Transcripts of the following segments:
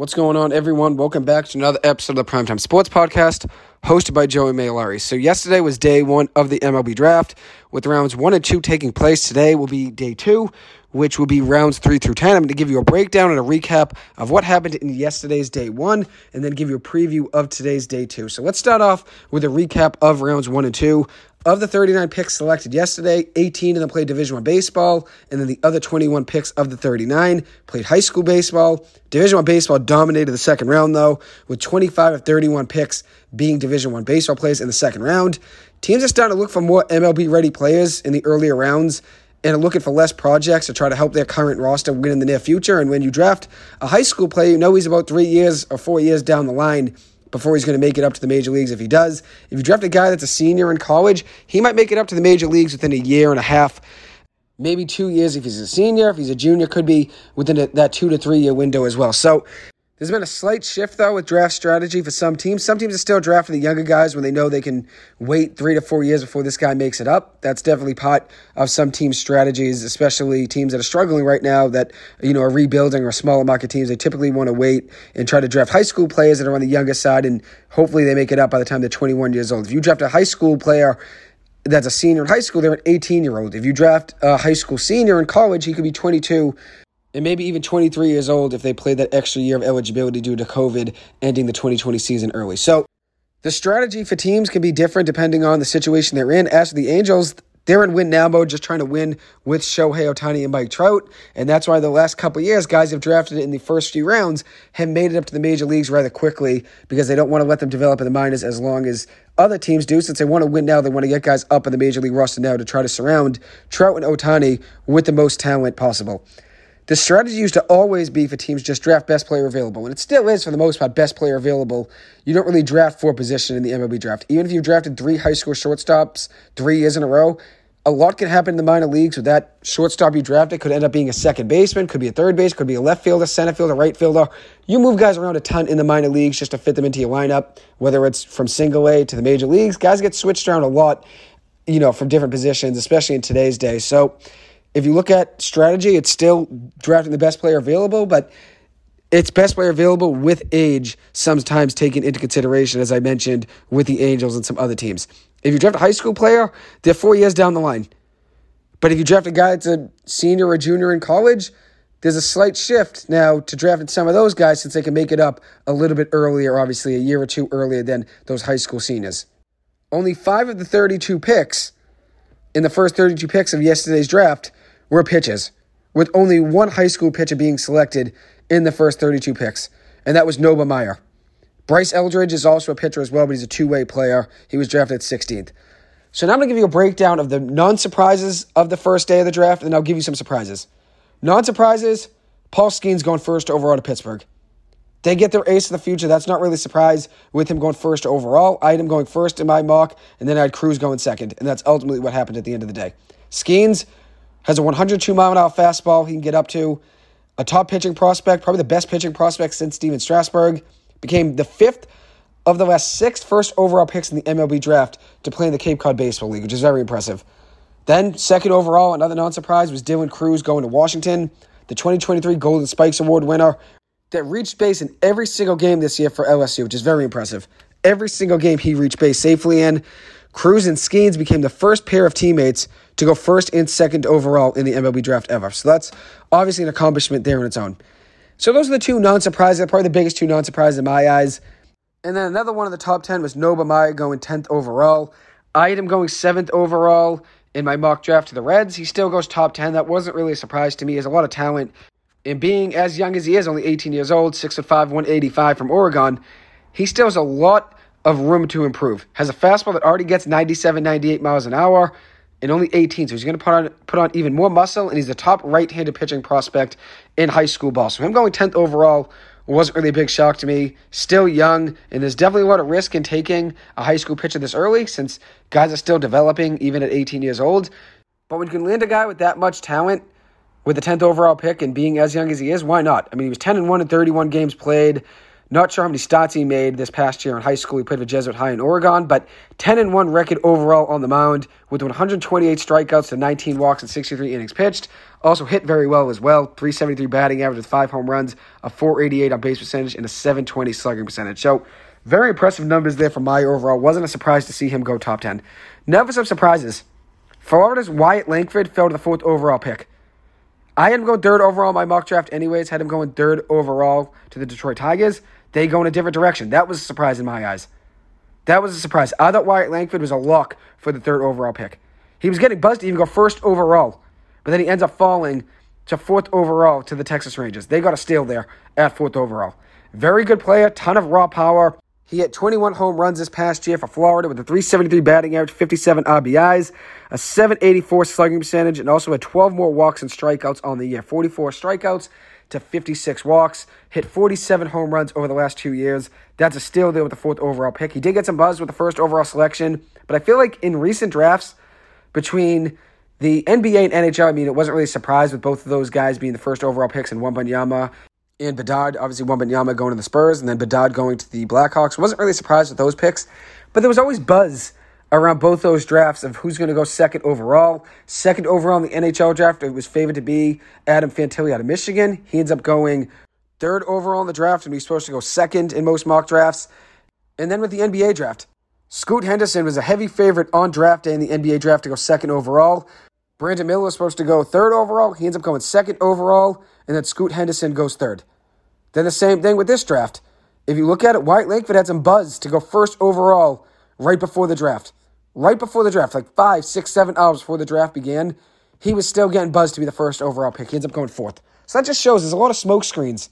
What's going on, everyone? Welcome back to another episode of the Primetime Sports Podcast, hosted by Joey Mailari. So, yesterday was day one of the MLB draft, with rounds one and two taking place. Today will be day two, which will be rounds three through 10. I'm going to give you a breakdown and a recap of what happened in yesterday's day one, and then give you a preview of today's day two. So, let's start off with a recap of rounds one and two. Of the 39 picks selected yesterday, 18 of them played Division One baseball, and then the other 21 picks of the 39 played high school baseball. Division One baseball dominated the second round, though, with 25 of 31 picks being Division One baseball players in the second round. Teams are starting to look for more MLB ready players in the earlier rounds and are looking for less projects to try to help their current roster win in the near future. And when you draft a high school player, you know he's about three years or four years down the line before he's going to make it up to the major leagues if he does. If you draft a guy that's a senior in college, he might make it up to the major leagues within a year and a half, maybe two years if he's a senior. If he's a junior, could be within a, that two to three year window as well. So there's been a slight shift, though, with draft strategy for some teams. Some teams are still drafting the younger guys when they know they can wait three to four years before this guy makes it up. That's definitely part of some teams' strategies, especially teams that are struggling right now that, you know, are rebuilding or smaller market teams. They typically want to wait and try to draft high school players that are on the younger side, and hopefully they make it up by the time they're 21 years old. If you draft a high school player, that's a senior in high school, they're an 18 year old. If you draft a high school senior in college, he could be 22 and maybe even 23 years old if they play that extra year of eligibility due to COVID ending the 2020 season early. So the strategy for teams can be different depending on the situation they're in. As for the Angels, they're in win now mode, just trying to win with Shohei Ohtani and Mike Trout. And that's why the last couple years, guys have drafted in the first few rounds have made it up to the major leagues rather quickly because they don't want to let them develop in the minors as long as other teams do. Since they want to win now, they want to get guys up in the major league roster now to try to surround Trout and Ohtani with the most talent possible. The strategy used to always be for teams just draft best player available, and it still is for the most part best player available. You don't really draft for position in the MLB draft. Even if you've drafted three high school shortstops three years in a row, a lot can happen in the minor leagues with that shortstop you drafted could end up being a second baseman, could be a third base, could be a left fielder, center fielder, right fielder. You move guys around a ton in the minor leagues just to fit them into your lineup, whether it's from single A to the major leagues. Guys get switched around a lot, you know, from different positions, especially in today's day. So if you look at strategy, it's still drafting the best player available, but it's best player available with age sometimes taken into consideration, as I mentioned, with the Angels and some other teams. If you draft a high school player, they're four years down the line. But if you draft a guy that's a senior or junior in college, there's a slight shift now to drafting some of those guys since they can make it up a little bit earlier, obviously a year or two earlier than those high school seniors. Only five of the 32 picks in the first 32 picks of yesterday's draft were pitches, with only one high school pitcher being selected in the first 32 picks, and that was Noble Meyer. Bryce Eldridge is also a pitcher as well, but he's a two way player. He was drafted 16th. So now I'm going to give you a breakdown of the non surprises of the first day of the draft, and I'll give you some surprises. Non surprises Paul Skenes going first overall to Pittsburgh. They get their ace of the future. That's not really a surprise with him going first overall. I had him going first in my mock, and then I had Crews going second. And that's ultimately what happened at the end of the day. Skenes has a 102 mile an hour fastball he can get up to. A top pitching prospect, probably the best pitching prospect since Stephen Strasburg. Became the fifth of the last six first overall picks in the MLB draft to play in the Cape Cod Baseball League, which is very impressive. Then, second overall, another non surprise was Dylan Crews going to Washington, the 2023 Golden Spikes Award winner that reached base in every single game this year for LSU, which is very impressive. Every single game he reached base safely in. Crews and Skenes became the first pair of teammates to go first and second overall in the MLB draft ever. So that's obviously an accomplishment there on its own. So those are the two non surprises, probably the biggest two non surprises in my eyes. And then another one of the top 10 was Noble Meyer going 10th overall. I had him going 7th overall in my mock draft to the Reds. He still goes top 10. That wasn't really a surprise to me. He has a lot of talent. And being as young as he is, only 18 years old, 6'5, 185 from Oregon, he still has a lot of room to improve. Has a fastball that already gets 97, 98 miles an hour and only 18, so he's going to put on put on even more muscle, and he's the top right-handed pitching prospect in high school ball. So him going 10th overall wasn't really a big shock to me. Still young, and there's definitely a lot of risk in taking a high school pitcher this early, since guys are still developing even at 18 years old. But when you can land a guy with that much talent, with the 10th overall pick and being as young as he is, why not? I mean, he was 10 and 1 in 31 games played. Not sure how many starts he made this past year in high school. He played for Jesuit High in Oregon, but 10 and 1 record overall on the mound with 128 strikeouts to 19 walks and 63 innings pitched. Also hit very well as well. 373 batting average with five home runs, a 488 on base percentage, and a 720 slugging percentage. So very impressive numbers there for my overall. Wasn't a surprise to see him go top 10. Now for some surprises. Florida's Wyatt Langford fell to the fourth overall pick. I had him going third overall in my mock draft anyways, had him going third overall to the Detroit Tigers. They go in a different direction. That was a surprise in my eyes. That was a surprise. I thought Wyatt Langford was a lock for the third overall pick. He was getting buzzed to even go first overall, but then he ends up falling to fourth overall to the Texas Rangers. They got a steal there at fourth overall. Very good player, ton of raw power. He hit 21 home runs this past year for Florida with a 373 batting average, 57 RBIs, a 784 slugging percentage, and also had 12 more walks and strikeouts on the year. 44 strikeouts to 56 walks, hit 47 home runs over the last two years. That's a steal there with the fourth overall pick. He did get some buzz with the first overall selection, but I feel like in recent drafts between the NBA and NHL, I mean, it wasn't really a surprise with both of those guys being the first overall picks and Wembanyama and Bedard, obviously Wembanyama going to the Spurs, and then Bedard going to the Blackhawks. Wasn't really surprised with those picks, but there was always buzz around both those drafts of who's going to go second overall. Second overall in the NHL draft, it was favored to be Adam Fantilli out of Michigan. He ends up going third overall in the draft, and he's supposed to go second in most mock drafts. And then with the NBA draft, Scoot Henderson was a heavy favorite on draft day in the NBA draft to go second overall. Brandon Miller was supposed to go third overall. He ends up going second overall, and then Scoot Henderson goes third. Then the same thing with this draft. If you look at it, Wyatt Langford had some buzz to go first overall right before the draft. Right before the draft, like five, six, seven hours before the draft began, he was still getting buzzed to be the first overall pick. He ends up going fourth. So that just shows there's a lot of smoke screens.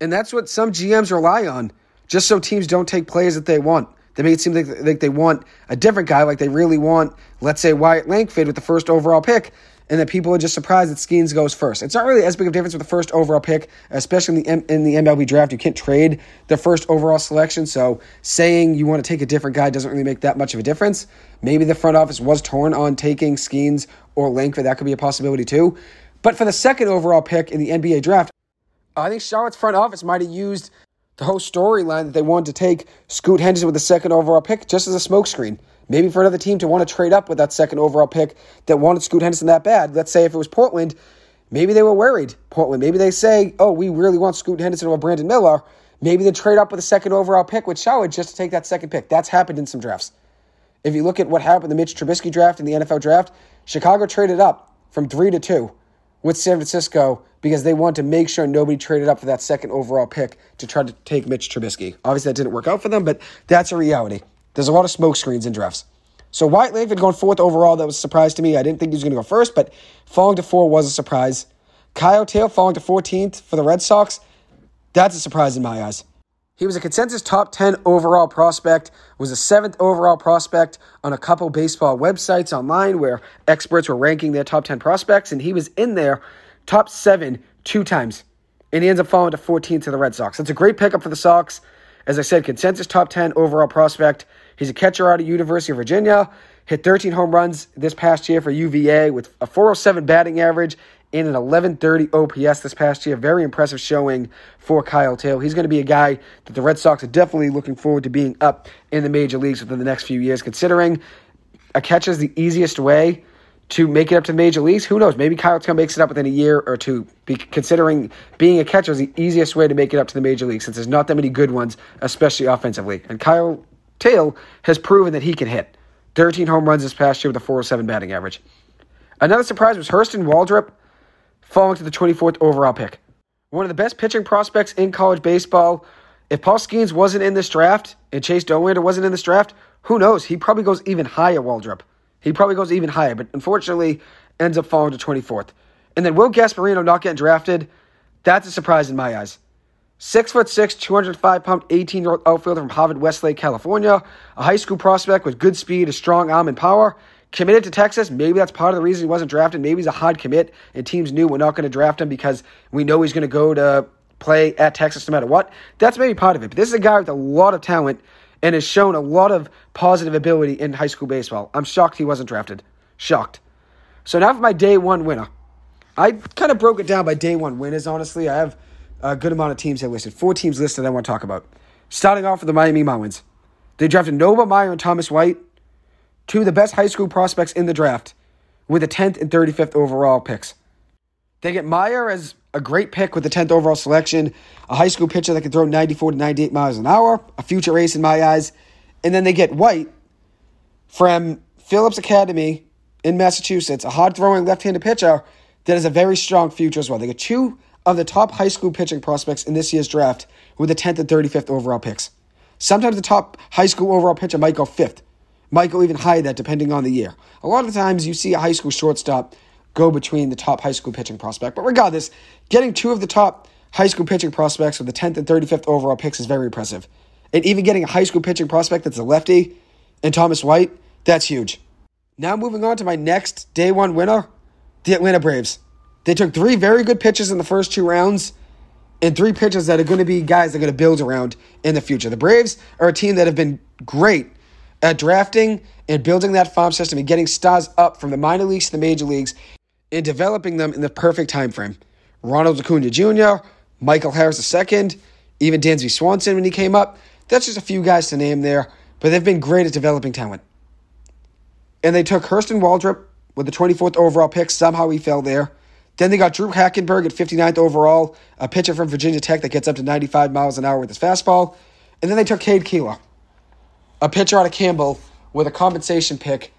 And that's what some GMs rely on, just so teams don't take players that they want. They make it seem like, like they want a different guy, like they really want, let's say, Wyatt Langford with the first overall pick and that people are just surprised that Skenes goes first. It's not really as big of a difference with the first overall pick, especially in the in the MLB draft. You can't trade the first overall selection, so saying you want to take a different guy doesn't really make that much of a difference. Maybe the front office was torn on taking Skenes or Langford. That could be a possibility too. But for the second overall pick in the NBA draft, I think Charlotte's front office might have used the whole storyline that they wanted to take Scoot Henderson with the second overall pick just as a smokescreen. Maybe for another team to want to trade up with that second overall pick that wanted Scoot Henderson that bad. Let's say if it was Portland, maybe they were worried. Portland, maybe they say, oh, we really want Scoot Henderson or Brandon Miller. Maybe they trade up with a second overall pick with Charlotte just to take that second pick. That's happened in some drafts. If you look at what happened in the Mitch Trubisky draft and the NFL draft, Chicago traded up from three to two with San Francisco because they wanted to make sure nobody traded up for that second overall pick to try to take Mitch Trubisky. Obviously, that didn't work out for them, but that's a reality. There's a lot of smoke screens in drafts. So Wyatt Langford going fourth overall, that was a surprise to me. I didn't think he was going to go first, but falling to four was a surprise. Kyle Teel falling to 14th for the Red Sox, that's a surprise in my eyes. He was a consensus top 10 overall prospect, was a seventh overall prospect on a couple baseball websites online where experts were ranking their top 10 prospects, and he was in there top seven two times. And he ends up falling to 14th to the Red Sox. That's a great pickup for the Sox. As I said, consensus top 10 overall prospect. He's a catcher out of University of Virginia. Hit 13 home runs this past year for UVA with a 407 batting average and an 1130 OPS this past year. Very impressive showing for Kyle Teel. He's going to be a guy that the Red Sox are definitely looking forward to being up in the major leagues within the next few years, considering a catcher is the easiest way to make it up to the major leagues. Who knows? Maybe Kyle Teel makes it up within a year or two. Be, considering being a catcher is the easiest way to make it up to the major leagues, since there's not that many good ones, especially offensively. And Kyle Teel has proven that he can hit. 13 home runs this past year with a 407 batting average. Another surprise was Hurston Waldrep falling to the 24th overall pick. One of the best pitching prospects in college baseball. If Paul Skenes wasn't in this draft and Chase Dollander wasn't in this draft, who knows? He probably goes even higher, Waldrep. He probably goes even higher, but unfortunately ends up falling to 24th. And then Will Gasparino not getting drafted, that's a surprise in my eyes. Six foot six, 205 pound, 18 year old outfielder from Harvard Westlake, California. A high school prospect with good speed, a strong arm, and power. Committed to Texas. Maybe that's part of the reason he wasn't drafted. Maybe he's a hard commit, and teams knew we're not going to draft him because we know he's going to go to play at Texas no matter what. That's maybe part of it. But this is a guy with a lot of talent and has shown a lot of positive ability in high school baseball. I'm shocked he wasn't drafted. Shocked. So now for my day one winner. I kind of broke it down by day one winners, honestly. I have a good amount of teams here listed. Four teams listed I want to talk about. Starting off with the Miami Marlins. They drafted Noble Meyer and Thomas White, two of the best high school prospects in the draft, with the 10th and 35th overall picks. They get Meyer as a great pick with the 10th overall selection, a high school pitcher that can throw 94 to 98 miles an hour, a future ace in my eyes. And then they get White from Phillips Academy in Massachusetts, a hard throwing left handed pitcher that has a very strong future as well. They get two of the top high school pitching prospects in this year's draft with the 10th and 35th overall picks. Sometimes the top high school overall pitcher might go fifth, might go even higher that depending on the year. A lot of times you see a high school shortstop go between the top high school pitching prospect. But regardless, getting two of the top high school pitching prospects with the 10th and 35th overall picks is very impressive. And even getting a high school pitching prospect that's a lefty and Thomas White, that's huge. Now moving on to my next day one winner, the Atlanta Braves. They took three very good pitchers in the first two rounds and three pitchers that are going to be guys that are going to build around in the future. The Braves are a team that have been great at drafting and building that farm system and getting stars up from the minor leagues to the major leagues and developing them in the perfect time frame. Ronald Acuna Jr., Michael Harris II, even Dansby Swanson when he came up. That's just a few guys to name there, but they've been great at developing talent. And they took Hurston Waldrep with the 24th overall pick. Somehow he fell there. Then they got Drue Hackenberg at 59th overall, a pitcher from Virginia Tech that gets up to 95 miles an hour with his fastball. And then they took Cade Kuehler, a pitcher out of Campbell with a compensation pick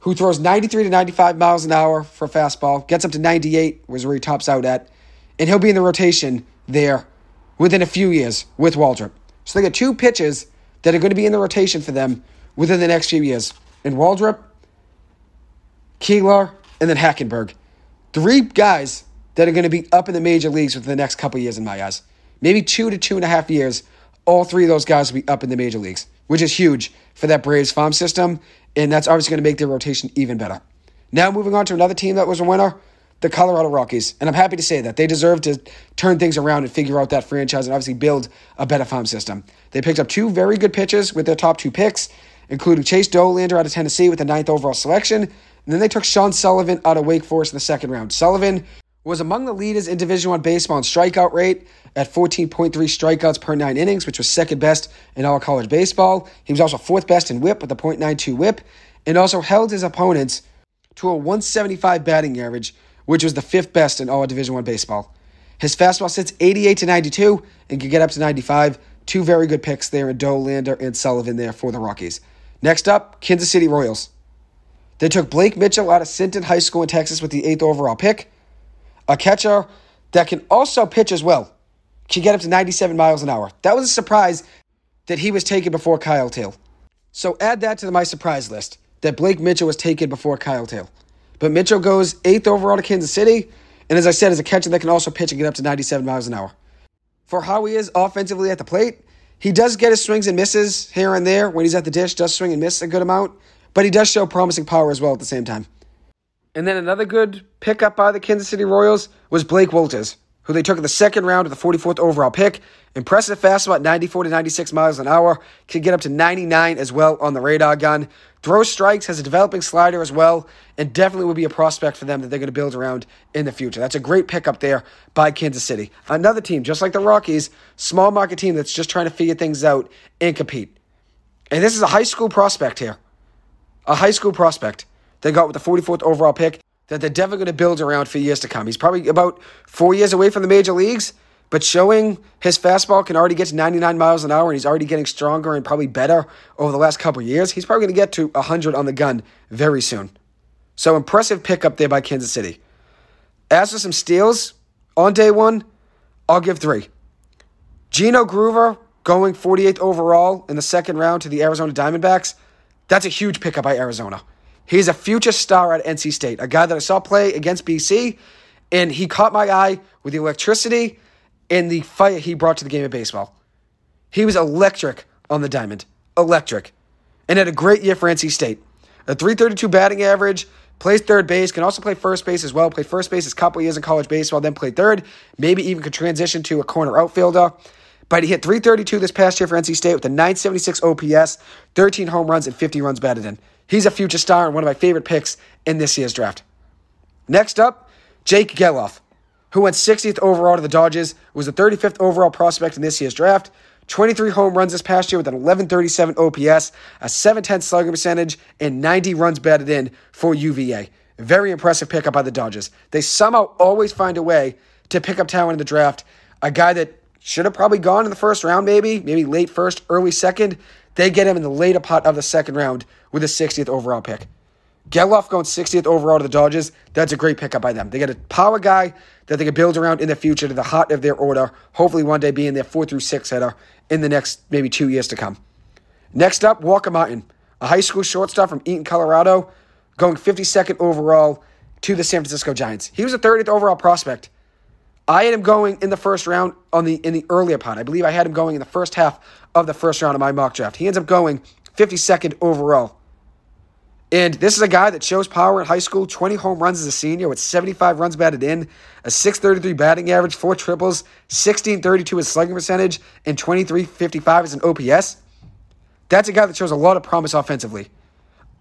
who throws 93 to 95 miles an hour for fastball, gets up to 98, was where he tops out at, and he'll be in the rotation there within a few years with Waldrep. So they get two pitches that are going to be in the rotation for them within the next few years. And Waldrep, Kuehler, and then Hackenberg. Three guys that are going to be up in the major leagues within the next couple years in my eyes. Maybe two to two and a half years, all three of those guys will be up in the major leagues, which is huge for that Braves farm system, and that's obviously going to make their rotation even better. Now moving on to another team that was a winner, the Colorado Rockies. And I'm happy to say that. They deserve to turn things around and figure out that franchise and obviously build a better farm system. They picked up two very good pitchers with their top two picks, including Chase Dollander out of Tennessee with the ninth overall selection. And then they took Sean Sullivan out of Wake Forest in the second round. Sullivan was among the leaders in Division One baseball in strikeout rate at 14.3 strikeouts per nine innings, which was second best in all college baseball. He was also fourth best in whip with a .92 whip, and also held his opponents to a 175 batting average, which was the fifth best in all Division One baseball. His fastball sits 88 to 92 and can get up to 95. Two very good picks there in Dollander and Sullivan there for the Rockies. Next up, Kansas City Royals. They took Blake Mitchell out of Sinton High School in Texas with the eighth overall pick, a catcher that can also pitch as well can get up to 97 miles an hour. That was a surprise that he was taken before Kyle Teel. So add that to my surprise list that Blake Mitchell was taken before Kyle Teel. But Mitchell goes eighth overall to Kansas City, and as I said, is a catcher that can also pitch and get up to 97 miles an hour. For how he is offensively at the plate, he does get his swings and misses here and there when he's at the dish, does swing and miss a good amount, but he does show promising power as well at the same time. And then another good pickup by the Kansas City Royals was Blake Wolters, who they took in the second round of the 44th overall pick. Impressive fastball at 94 to 96 miles an hour. Can get up to 99 as well on the radar gun. Throws strikes, has a developing slider as well, and definitely will be a prospect for them that they're going to build around in the future. That's a great pickup there by Kansas City. Another team, just like the Rockies, small market team that's just trying to figure things out and compete. And this is a high school prospect here. A high school prospect they got with the 44th overall pick that they're definitely going to build around for years to come. He's probably about four years away from the major leagues, but showing his fastball can already get to 99 miles an hour and he's already getting stronger and probably better over the last couple years. He's probably going to get to 100 on the gun very soon. So impressive pickup there by Kansas City. As for some steals on day one, I'll give three. Gino Groover going 48th overall in the second round to the Arizona Diamondbacks. That's a huge pickup by Arizona. He's a future star at NC State, a guy that I saw play against BC, and he caught my eye with the electricity and the fire he brought to the game of baseball. He was electric on the diamond, electric, and had a great year for NC State. A 332 batting average, plays third base, can also play first base as well. Played first base a couple years in college baseball, then played third. Maybe even could transition to a corner outfielder. But he hit 332 this past year for NC State with a 976 OPS, 13 home runs, and 50 runs batted in. He's a future star and one of my favorite picks in this year's draft. Next up, Jake Gelof. who went 60th overall to the Dodgers, was the 35th overall prospect in this year's draft. 23 home runs this past year with an 1137 OPS, a 710 slugging percentage, and 90 runs batted in for UVA. Very impressive pickup by the Dodgers. They somehow always find a way to pick up talent in the draft. A guy that should have probably gone in the first round, maybe, maybe late first, early second. They get him in the later part of the second round with a 60th overall pick. Gelof going 60th overall to the Dodgers. That's a great pickup by them. They get a power guy that they can build around in the future to the heart of their order. Hopefully, one day being their four through six hitter in the next maybe two years to come. Next up, Walker Martin, a high school shortstop from Eaton, Colorado, going 52nd overall to the San Francisco Giants. He was a 30th overall prospect. I had him going in the first round on the in the earlier part. I believe I had him going in the first half of the first round of my mock draft. He ends up going 52nd overall. And this is a guy that shows power in high school, 20 home runs as a senior with 75 runs batted in, a 633 batting average, four triples, 1632 as slugging percentage, and 2355 as an OPS. That's a guy that shows a lot of promise offensively.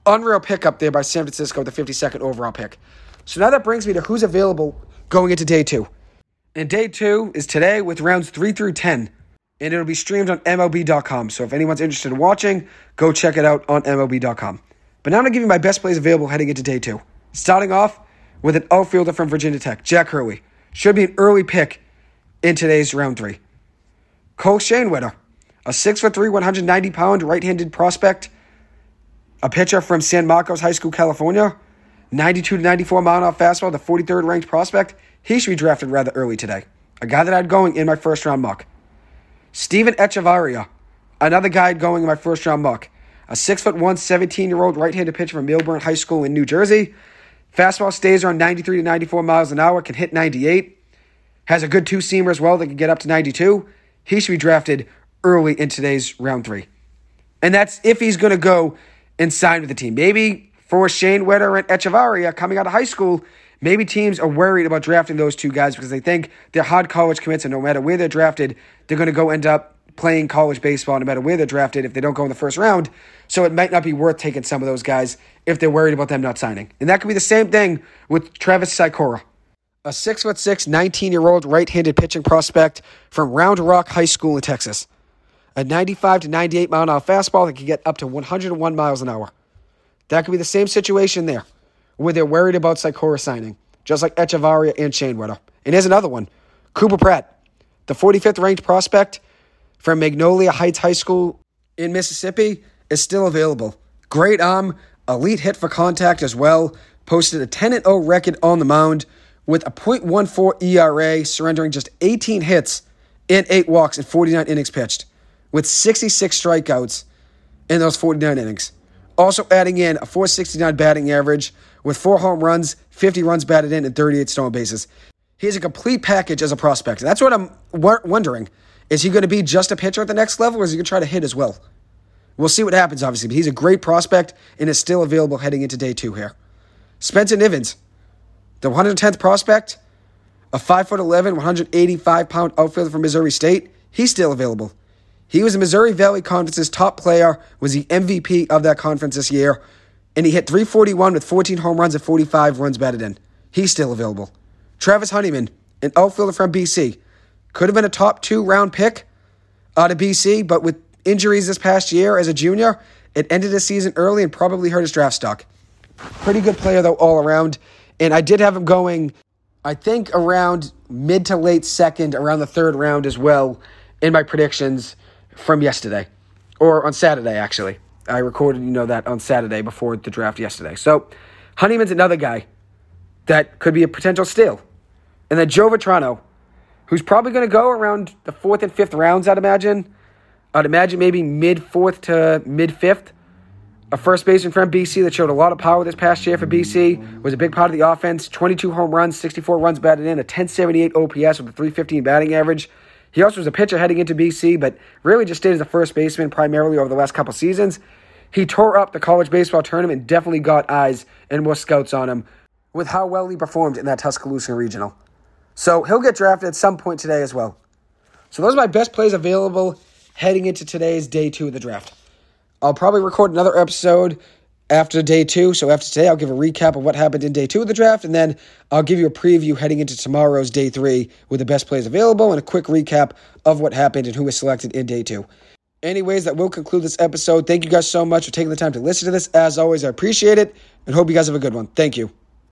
Unreal pickup there by San Francisco with the 52nd overall pick. So now that brings me to who's available going into day two. And day two is today with rounds three through 10. And it'll be streamed on MLB.com. So if anyone's interested in watching, go check it out on MLB.com. But now I'm going to give you my best plays available heading into day two. Starting off with an outfielder from Virginia Tech, Jack Hurley. Should be an early pick in today's round three. Cole Schoenwetter, a 6'3, 190 pound right handed prospect, a pitcher from San Marcos High School, California. 92 to 94 mile an hour fastball, the 43rd ranked prospect. He should be drafted rather early today. A guy that I'd going in my first round mock. Steven Echavarria, another guy going in my first round mock a six foot one, 17 year old right handed pitcher from Millburn High School in New Jersey. Fastball stays around 93 to 94 miles an hour, can hit 98. Has a good two seamer as well that can get up to 92. He should be drafted early in today's round three. And that's if he's going to go and sign with the team. Maybe for Schoenwetter and Echavarria coming out of high school, maybe teams are worried about drafting those two guys because they think they're hard college commits and no matter where they're drafted, they're going to go end up playing college baseball no matter where they're drafted if they don't go in the first round. So it might not be worth taking some of those guys if they're worried about them not signing. And that could be the same thing with Travis Sykora, a 6'6, 19 year old right handed pitching prospect from Round Rock High School in Texas. A 95 to 98 mile an hour fastball that can get up to 101 miles an hour. That could be the same situation there, where they're worried about Sykora signing, just like Echavarria and Schoenwetter. And here's another one Cooper Pratt, the 45th ranked prospect from Magnolia Heights High School in Mississippi is still available. Great arm, elite hit for contact as well. Posted a 10 0 record on the mound with a .14 ERA, surrendering just 18 hits and 8 walks in 49 innings pitched, with 66 strikeouts in those 49 innings. Also adding in a 469 batting average with 4 home runs, 50 runs batted in, and 38 stolen bases. He He's a complete package as a prospect. That's what I'm wondering. Is he going to be just a pitcher at the next level, or is he going to try to hit as well? We'll see what happens, obviously, but he's a great prospect and is still available heading into day two here. Spencer Nivens, the 110th prospect, a 5'11, 185 pound outfielder from Missouri State, he's still available. He was the Missouri Valley Conference's top player, was the MVP of that conference this year, and he hit 341 with 14 home runs and 45 runs batted in. He's still available. Travis Honeyman, an outfielder from BC, could have been a top two round pick out of BC, but with injuries this past year as a junior, it ended his season early and probably hurt his draft stock. Pretty good player, though, all around. And I did have him going, I think, around mid to late second, around the third round as well, in my predictions from yesterday. Or on Saturday, actually. I recorded, you know, that on Saturday before the draft yesterday. So, Honeyman's another guy that could be a potential steal. And then Joe Vitrano, who's probably going to go around the fourth and fifth rounds, I'd imagine. I'd imagine maybe mid fourth to mid fifth. A first baseman from BC that showed a lot of power this past year for BC, was a big part of the offense. 22 home runs, 64 runs batted in, a 1078 OPS with a 315 batting average. He also was a pitcher heading into BC, but really just stayed as a first baseman primarily over the last couple seasons. He tore up the college baseball tournament definitely got eyes and more scouts on him with how well he performed in that Tuscaloosa regional. So he'll get drafted at some point today as well. So those are my best plays available heading into today's day two of the draft. I'll probably record another episode after day two. So after today, I'll give a recap of what happened in day two of the draft, and then I'll give you a preview heading into tomorrow's day three with the best plays available and a quick recap of what happened and who was selected in day two. Anyways, that will conclude this episode. Thank you guys so much for taking the time to listen to this. As always, I appreciate it and hope you guys have a good one. Thank you.